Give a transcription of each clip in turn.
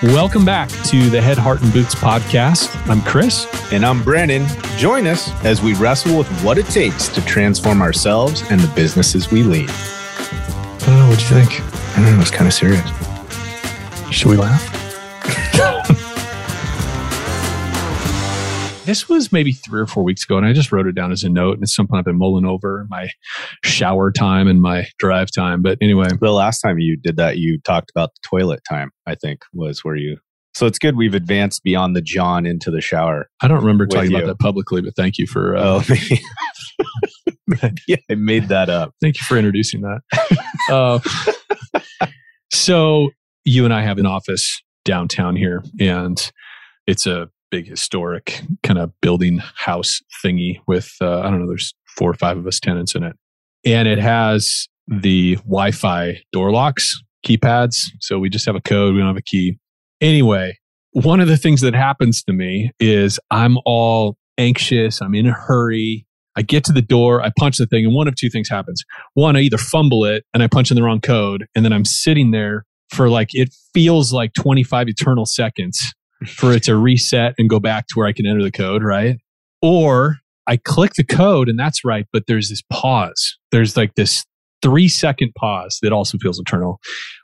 Welcome back to the Head, Heart, and Boots podcast. I'm Chris. And I'm Brandon. Join us as we wrestle with what it takes to transform ourselves and the businesses we lead. Oh, what'd you think? I don't know, it's kind of serious. Should we laugh? This was maybe three or four weeks ago, and I just wrote it down as a note, and it's something I've been mulling over my shower time and my drive time. But anyway, The last time you did that, you talked about the toilet time, I think, was where you. So it's good we've advanced beyond the John into the shower. I don't remember talking about that publicly, but thank you for uh, Oh, yeah, I made that up. thank you for introducing that. uh, so you and I have an office downtown here, and it's a big historic kind of building house thingy with uh, I don't know, there's four or five of us tenants in it, and it has the Wi-Fi door locks, keypads. So we just have a code, we don't have a key. Anyway, one of the things that happens to me is I'm all anxious, I'm in a hurry. I get to the door, I punch the thing, and one of two things happens. One, I either fumble it and I punch in the wrong code, and then I'm sitting there for like, it feels like 25 eternal seconds for it to reset and go back to where I can enter the code, right? Or I click the code and that's right, but there's this pause. There's like this three second pause that also feels eternal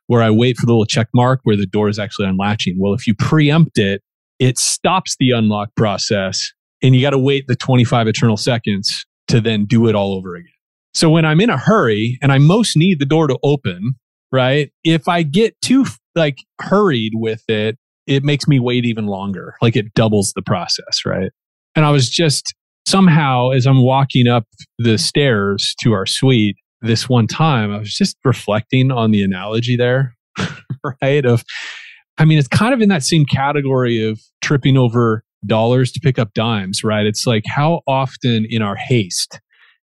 where I wait for the little check mark where the door is actually unlatching. Well, if you preempt it, it stops the unlock process and you got to wait the 25 eternal seconds to then do it all over again. So when I'm in a hurry and I most need the door to open, right? If I get too like hurried with it, it makes me wait even longer. Like it doubles the process, right? And I was just somehow as I'm walking up the stairs to our suite this one time, I was just reflecting on the analogy there, right? Of, I mean, it's kind of in that same category of tripping over dollars to pick up dimes, right? It's like how often in our haste,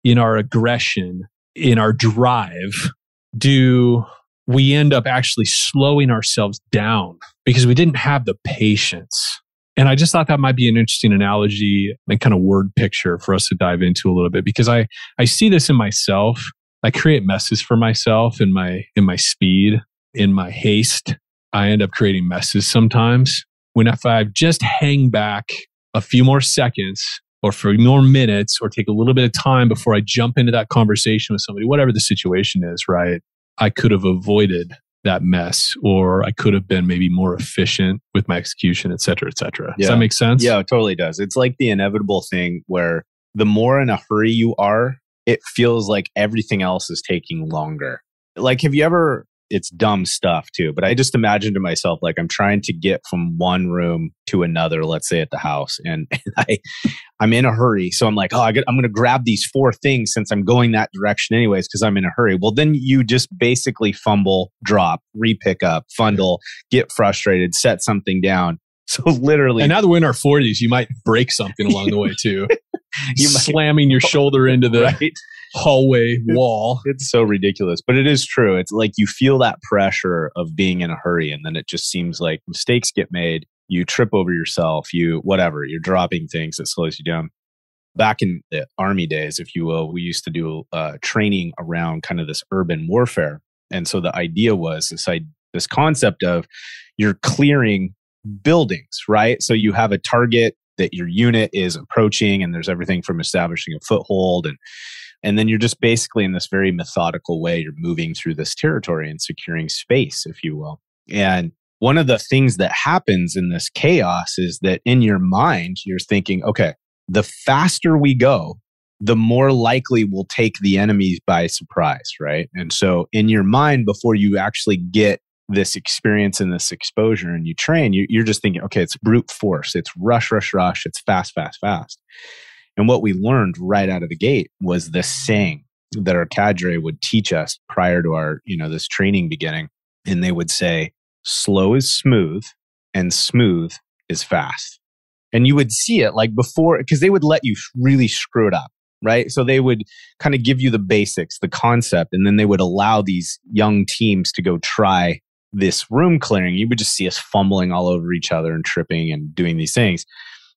in our aggression, in our drive, do we end up actually slowing ourselves down because we didn't have the patience. And I just thought that might be an interesting analogy and kind of word picture for us to dive into a little bit because I, I see this in myself. I create messes for myself in my in my speed, in my haste. I end up creating messes sometimes. When if I just hang back a few more seconds or for more minutes or take a little bit of time before I jump into that conversation with somebody, whatever the situation is, right? I could have avoided that mess or I could have been maybe more efficient with my execution, et cetera, et cetera. Does that make sense? Yeah, it totally does. It's like the inevitable thing where the more in a hurry you are, it feels like everything else is taking longer. Like, have you ever, it's dumb stuff too, but I just imagine to myself, like, I'm trying to get from one room to another, let's say at the house, and I, I'm in a hurry. So I'm like, oh, I I'm going to grab these four things since I'm going that direction anyways, because I'm in a hurry. Well, then you just basically fumble, drop, repick up, fundle, get frustrated, set something down. So literally, And now that we're in our 40s, you might break something along the way too. You might- slamming your shoulder into the right? Hallway wall. It's so ridiculous, but it is true. It's like you feel that pressure of being in a hurry, and then it just seems like mistakes get made. You trip over yourself, you whatever, you're dropping things that slows you down. Back in the army days, if you will, we used to do uh, training around kind of this urban warfare, and so the idea was this I, this concept of you're clearing buildings, right? So you have a target that your unit is approaching, and there's everything from establishing a foothold and and then you're just basically in this very methodical way, you're moving through this territory and securing space, if you will. And one of the things that happens in this chaos is that in your mind, you're thinking, okay, the faster we go, the more likely we'll take the enemy by surprise, right? And so in your mind, before you actually get this experience and this exposure and you train, you, you're just thinking, okay, it's brute force, it's rush, rush, rush, it's fast, fast, fast. And what we learned right out of the gate was this saying that our cadre would teach us prior to our, you know, this training beginning. And they would say, slow is smooth and smooth is fast. And you would see it like before, because they would let you really screw it up, right? So they would kind of give you the basics, the concept, and then they would allow these young teams to go try this room clearing. You would just see us fumbling all over each other and tripping and doing these things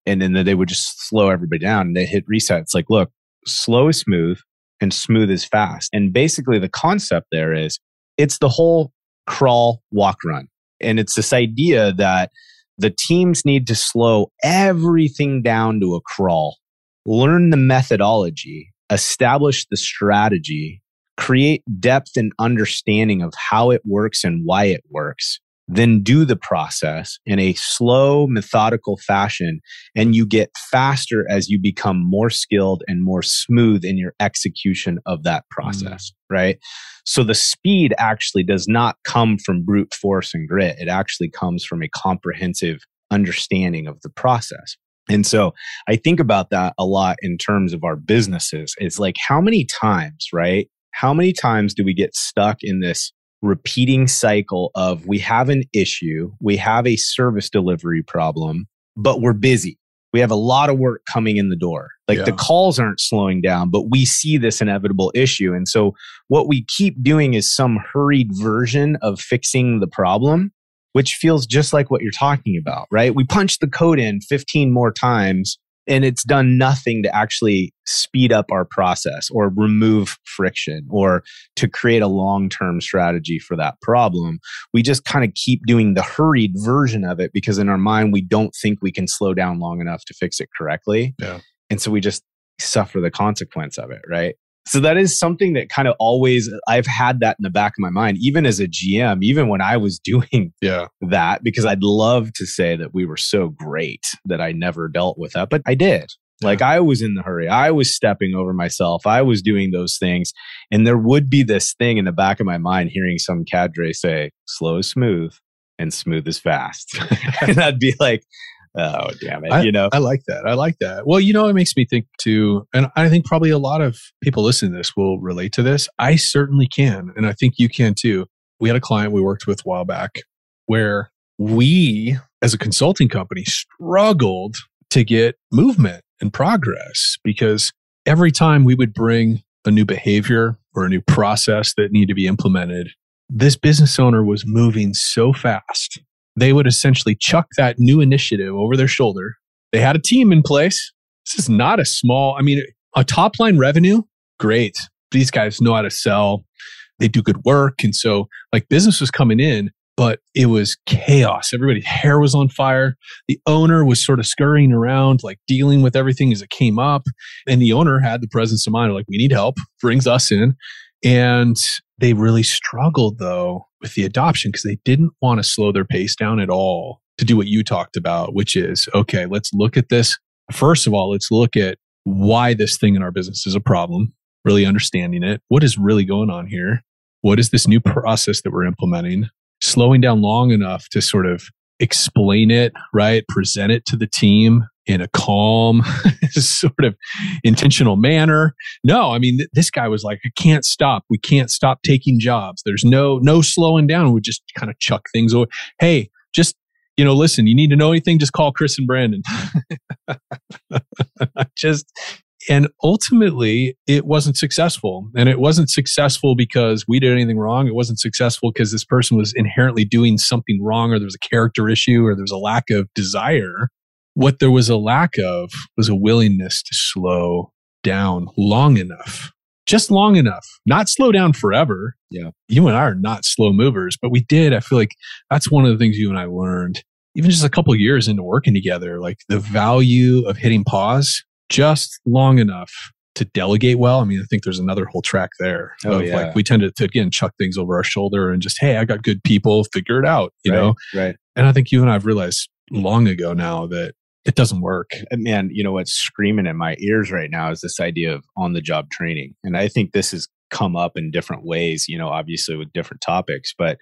and then they would just slow everybody down and they hit reset. It's like, look, slow is smooth and smooth is fast. And basically the concept there is it's the whole crawl, walk, run. And it's this idea that the teams need to slow everything down to a crawl, learn the methodology, establish the strategy, create depth and understanding of how it works and why it works, then do the process in a slow, methodical fashion. And you get faster as you become more skilled and more smooth in your execution of that process, mm. right? So the speed actually does not come from brute force and grit. It actually comes from a comprehensive understanding of the process. And so I think about that a lot in terms of our businesses. It's like how many times, right? How many times do we get stuck in this repeating cycle of we have an issue, we have a service delivery problem, but we're busy. We have a lot of work coming in the door. Like yeah. the calls aren't slowing down, but we see this inevitable issue. And so what we keep doing is some hurried version of fixing the problem, which feels just like what you're talking about, right? We punch the code in 15 more times and it's done nothing to actually speed up our process or remove friction or to create a long-term strategy for that problem. We just kind of keep doing the hurried version of it because in our mind we don't think we can slow down long enough to fix it correctly. Yeah. and so we just suffer the consequence of it right so that is something that kind of always I've had that in the back of my mind, even as a GM, even when I was doing yeah. that, because I'd love to say that we were so great that I never dealt with that, but I did. Like I was in the hurry. I was stepping over myself. I was doing those things. And there would be this thing in the back of my mind hearing some cadre say, slow is smooth and smooth is fast. and I'd be like, oh damn it. I, you know? I like that. I like that. Well you know it makes me think too and i think probably a lot of people listening to this will relate to this. I certainly can and i think you can too. We had a client we worked with a while back where we as a consulting company struggled to get movement and progress because every time we would bring a new behavior or a new process that needed to be implemented this business owner was moving so fast they would essentially chuck that new initiative over their shoulder. They had a team in place. This is not a small, I mean, a top line revenue, great. These guys know how to sell. They do good work. And so, like, business was coming in, but it was chaos. Everybody's hair was on fire. The owner was sort of scurrying around, like dealing with everything as it came up. And the owner had the presence of mind, like, we need help, brings us in. And they really struggled though with the adoption because they didn't want to slow their pace down at all to do what you talked about, which is okay, let's look at this. First of all, let's look at why this thing in our business is a problem, really understanding it. What is really going on here? What is this new process that we're implementing? Slowing down long enough to sort of explain it, right? Present it to the team in a calm, sort of intentional manner. No, I mean, th- this guy was like, I can't stop. We can't stop taking jobs. There's no, no slowing down. We just kind of chuck things away. Hey, just, you know, listen, you need to know anything, just call Chris and Brandon. just, and ultimately it wasn't successful and it wasn't successful because we did anything wrong it wasn't successful because this person was inherently doing something wrong or there was a character issue or there was a lack of desire what there was a lack of was a willingness to slow down long enough, just long enough, not slow down forever. Yeah. You and I are not slow movers, but we did. I feel like that's one of the things you and I learned, even just a couple years into working together, like the value of hitting pause just long enough to delegate well. I mean, I think there's another whole track there. Oh, yeah. Like we tend to, again, chuck things over our shoulder and just, hey, I got good people, figure it out, you right, know? Right. And I think you and I have realized long ago now that it doesn't work. And man, you know what's screaming in my ears right now is this idea of on the job training. And I think this has come up in different ways, you know, obviously with different topics, but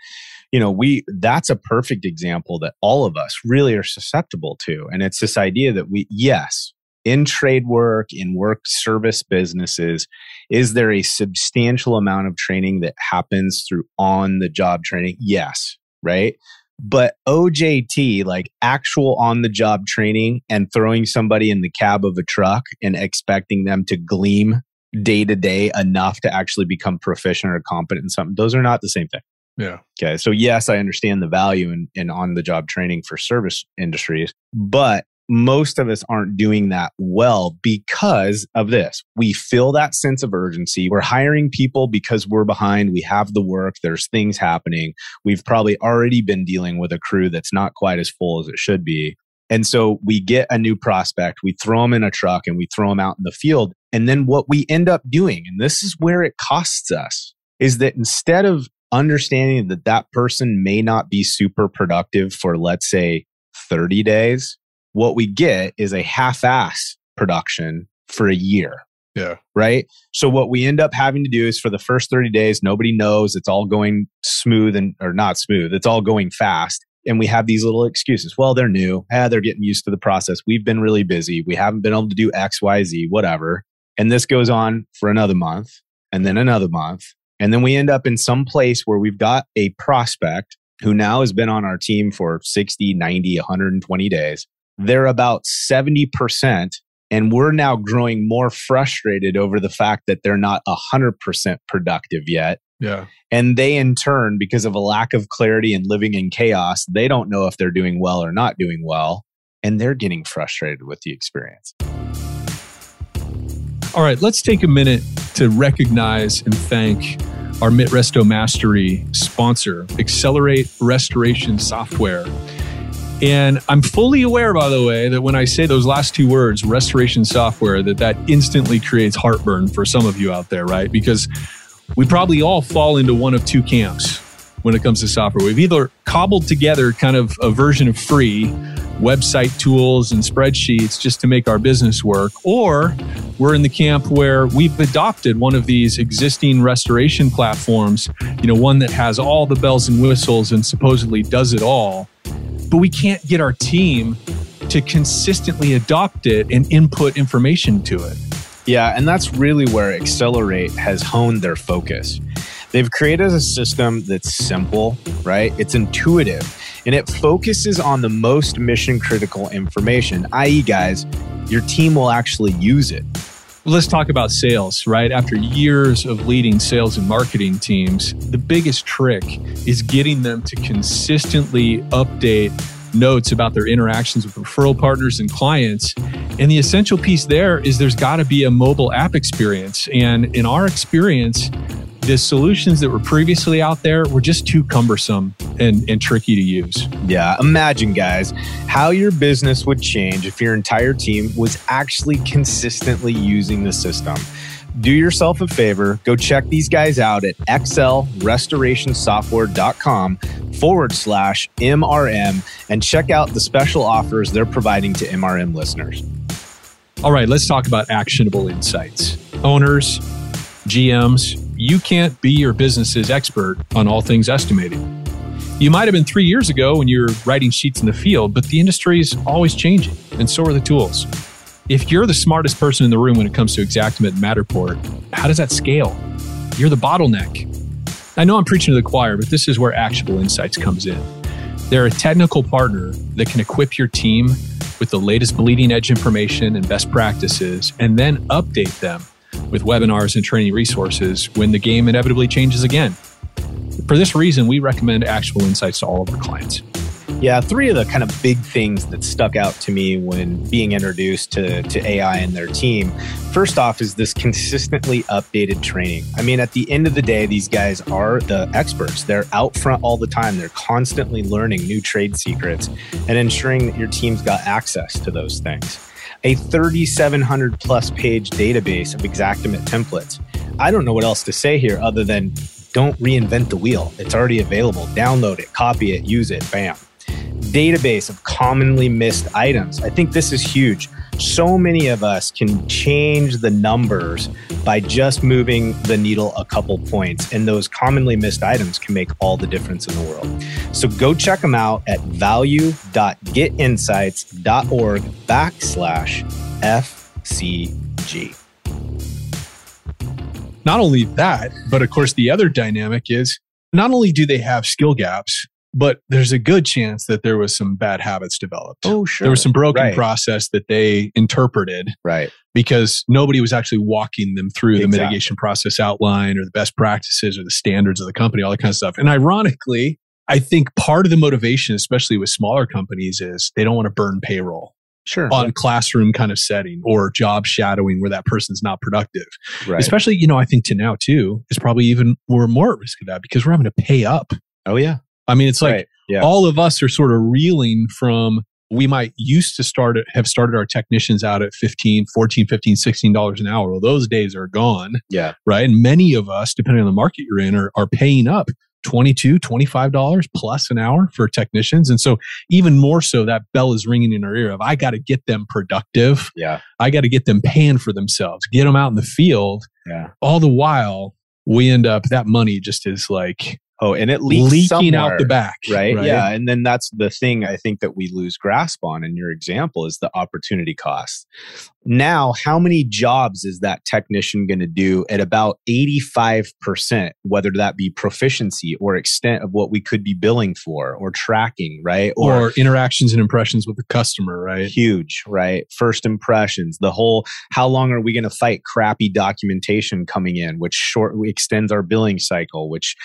you know, we that's a perfect example that all of us really are susceptible to. And it's this idea that we yes, in trade work, in work service businesses, is there a substantial amount of training that happens through on the job training? Yes, right? But OJT, like actual on the job training and throwing somebody in the cab of a truck and expecting them to gleam day to day enough to actually become proficient or competent in something, those are not the same thing. Yeah. Okay. So, yes, I understand the value in, in on the job training for service industries, but most of us aren't doing that well because of this. We feel that sense of urgency. We're hiring people because we're behind. We have the work. There's things happening. We've probably already been dealing with a crew that's not quite as full as it should be. And so we get a new prospect, we throw them in a truck and we throw them out in the field. And then what we end up doing, and this is where it costs us, is that instead of understanding that that person may not be super productive for, let's say, 30 days, what we get is a half ass production for a year. Yeah. Right. So what we end up having to do is for the first 30 days, nobody knows it's all going smooth and or not smooth. It's all going fast. And we have these little excuses. Well, they're new. Ah, they're getting used to the process. We've been really busy. We haven't been able to do X, Y, Z, whatever. And this goes on for another month and then another month. And then we end up in some place where we've got a prospect who now has been on our team for 60, 90, 120 days they're about 70%. And we're now growing more frustrated over the fact that they're not 100% productive yet. Yeah. And they, in turn, because of a lack of clarity and living in chaos, they don't know if they're doing well or not doing well. And they're getting frustrated with the experience. All right, let's take a minute to recognize and thank our MitResto Mastery sponsor, Xcelerate Restoration Software. And I'm fully aware, by the way, that when I say those last two words, restoration software, that that instantly creates heartburn for some of you out there, right? Because we probably all fall into one of two camps when it comes to software. We've either cobbled together kind of a version of free website tools and spreadsheets just to make our business work, or we're in the camp where we've adopted one of these existing restoration platforms, you know, one that has all the bells and whistles and supposedly does it all but we can't get our team to consistently adopt it and input information to it. Yeah, and that's really where Xcelerate has honed their focus. They've created a system that's simple, right? It's intuitive and it focuses on the most mission critical information, i.e., guys, your team will actually use it. Let's talk about sales, right? After years of leading sales and marketing teams, the biggest trick is getting them to consistently update notes about their interactions with referral partners and clients. And the essential piece there is there's got to be a mobile app experience. And in our experience, the solutions that were previously out there were just too cumbersome and, and tricky to use. Yeah, imagine, guys, how your business would change if your entire team was actually consistently using the system do yourself a favor, go check these guys out at xlrestorationsoftware.com forward slash MRM and check out the special offers they're providing to MRM listeners. All right, let's talk about actionable insights. Owners, GMs, you can't be your business's expert on all things estimating. You might have been three years ago when you were writing sheets in the field, but the industry is always changing, and so are the tools. If you're the smartest person in the room when it comes to Xactimate and Matterport, how does that scale? You're the bottleneck. I know I'm preaching to the choir, but this is where Actionable Insights comes in. They're a technical partner that can equip your team with the latest bleeding edge information and best practices, and then update them with webinars and training resources when the game inevitably changes again. For this reason, we recommend Actual Insights to all of our clients. Yeah, three of the kind of big things that stuck out to me when being introduced to, to AI and their team. First off, is this consistently updated training. I mean, at the end of the day, these guys are the experts. They're out front all the time. They're constantly learning new trade secrets and ensuring that your team's got access to those things. A 3,700 plus page database of Xactimate templates. I don't know what else to say here other than don't reinvent the wheel. It's already available. Download it, copy it, use it, bam database of commonly missed items. I think this is huge. So many of us can change the numbers by just moving the needle a couple points, and those commonly missed items can make all the difference in the world. So go check them out at value.getinsights.org backslash FCG. Not only that, but of course, the other dynamic is not only do they have skill gaps, but there's a good chance that there was some bad habits developed. Oh, sure. There was some broken right. process that they interpreted. Right. Because nobody was actually walking them through Exactly. the mitigation process outline or the best practices or the standards of the company, all that kind of stuff. And ironically, I think part of the motivation, especially with smaller companies, is they don't want to burn payroll. Sure. on classroom kind of setting or job shadowing where that person's not productive. right. Especially, you know, I think to now too is probably even we're more at risk of that because we're having to pay up. oh yeah. I mean, it's like right. Yeah. all of us are sort of reeling from we might used to start have started our technicians out at 15 14 15 16 dollars an hour well those days are gone yeah. right and many of us depending on the market you're in are, are paying up 22 25 dollars plus an hour for technicians and so even more so that bell is ringing in our ear of i got to get them productive Yeah. i got to get them paying for themselves get them out in the field Yeah. all the while we end up that money just is like Oh, and it leaks leaking out the back Right? Yeah. And then that's the thing I think that we lose grasp on in your example is the opportunity cost. Now, how many jobs is that technician going to do at about 85%, whether that be proficiency or extent of what we could be billing for or tracking, right? or interactions and impressions with the customer right huge, right? First impressions, the whole how long are we going to fight crappy documentation coming in, which short extends our billing cycle, which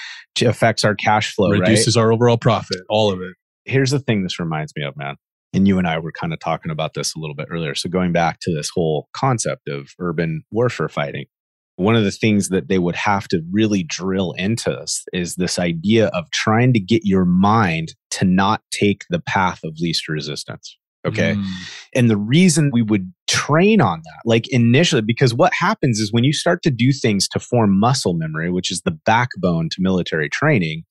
affects our cash flow, right? reduces our overall profit all of it Here's the thing this reminds me of, man. And you and I were kind of talking about this a little bit earlier. So going back to this whole concept of urban warfare fighting, one of the things that they would have to really drill into us is this idea of trying to get your mind to not take the path of least resistance. Okay. Mm. And the reason we would train on that, like initially, because what happens is when you start to do things to form muscle memory, which is the backbone to military training,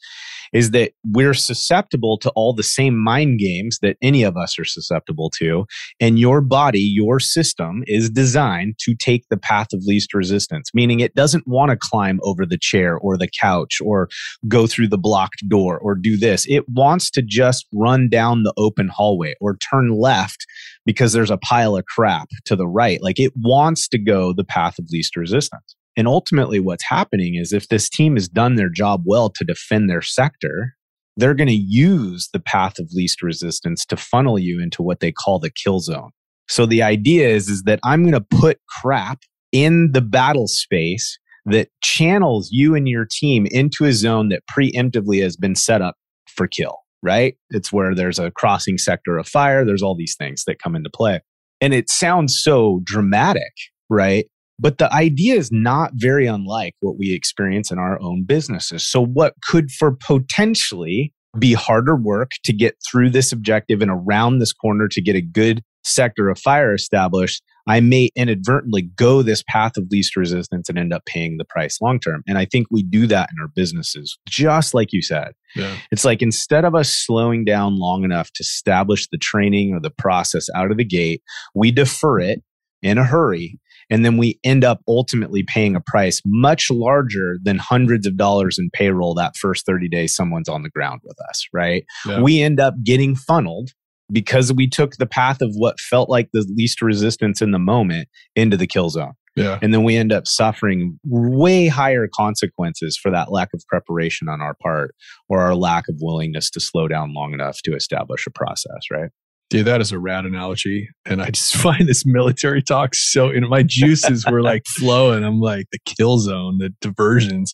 is that we're susceptible to all the same mind games that any of us are susceptible to. And your body, your system is designed to take the path of least resistance, meaning it doesn't want to climb over the chair or the couch or go through the blocked door or do this. It wants to just run down the open hallway or turn left because there's a pile of crap to the right. Like it wants to go the path of least resistance. And ultimately, what's happening is if this team has done their job well to defend their sector, they're going to use the path of least resistance to funnel you into what they call the kill zone. So the idea is, is that I'm going to put crap in the battle space that channels you and your team into a zone that preemptively has been set up for kill, right? It's where there's a crossing sector of fire. There's all these things that come into play. And it sounds so dramatic, right? But the idea is not very unlike what we experience in our own businesses. So, what could for potentially be harder work to get through this objective and around this corner to get a good sector of fire established, I may inadvertently go this path of least resistance and end up paying the price long term. And I think we do that in our businesses, just like you said. Yeah. It's like instead of us slowing down long enough to establish the training or the process out of the gate, we defer it in a hurry. And then we end up ultimately paying a price much larger than hundreds of dollars in payroll that first 30 days someone's on the ground with us, right? Yeah. We end up getting funneled because we took the path of what felt like the least resistance in the moment into the kill zone. Yeah. And then we end up suffering way higher consequences for that lack of preparation on our part or our lack of willingness to slow down long enough to establish a process, right? Dude, that is a rad analogy. And I just find this military talk so, know, my juices were like flowing. I'm like, the kill zone, the diversions.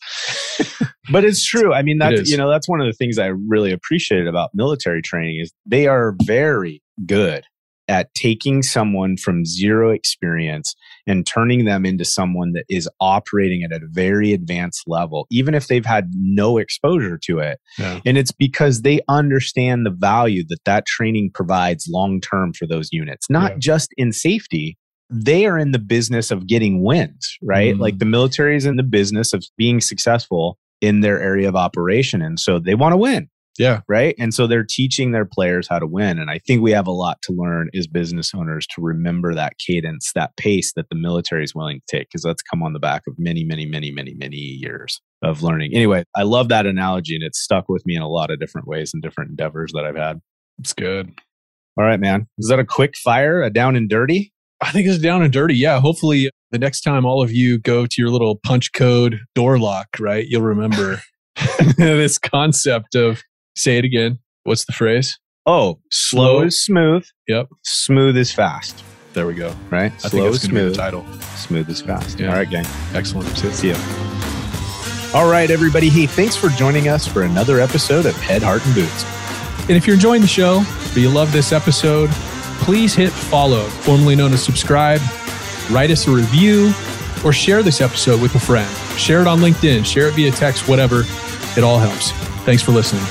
But it's true. I mean, that's you know, that's one of the things I really appreciated about military training is they are very good at taking someone from zero experience and turning them into someone that is operating at a very advanced level, even if they've had no exposure to it. Yeah. And it's because they understand the value that that training provides long term for those units, not Yeah. just in safety. They are in the business of getting wins, right? Mhm. Like the military is in the business of being successful in their area of operation. And so they want to win, Yeah. right? And so they're teaching their players how to win. And I think we have a lot to learn as business owners to remember that cadence, that pace that the military is willing to take, because that's come on the back of many, many, many, many, many years of learning. Anyway, I love that analogy and it's stuck with me in a lot of different ways and different endeavors that I've had. It's good. All right, man. Is that a quick fire, a down and dirty? I think it's down and dirty. Yeah. Hopefully, the next time all of you go to your little punch code door lock, right, you'll remember this concept of say it again. What's the phrase? Oh, slow Slow. is smooth. Yep. Smooth is fast, There we go. right? I slow think is that's going to be the smooth. title. Smooth is fast. Yeah. All right, gang. Excellent. See ya. All right, everybody. Hey, thanks for joining us for another episode of Head, Heart, and Boots. And if you're enjoying the show or you love this episode, please hit follow, formerly known as subscribe, write us a review, or share this episode with a friend. Share it on LinkedIn, share it via text, whatever. It all helps. Thanks for listening.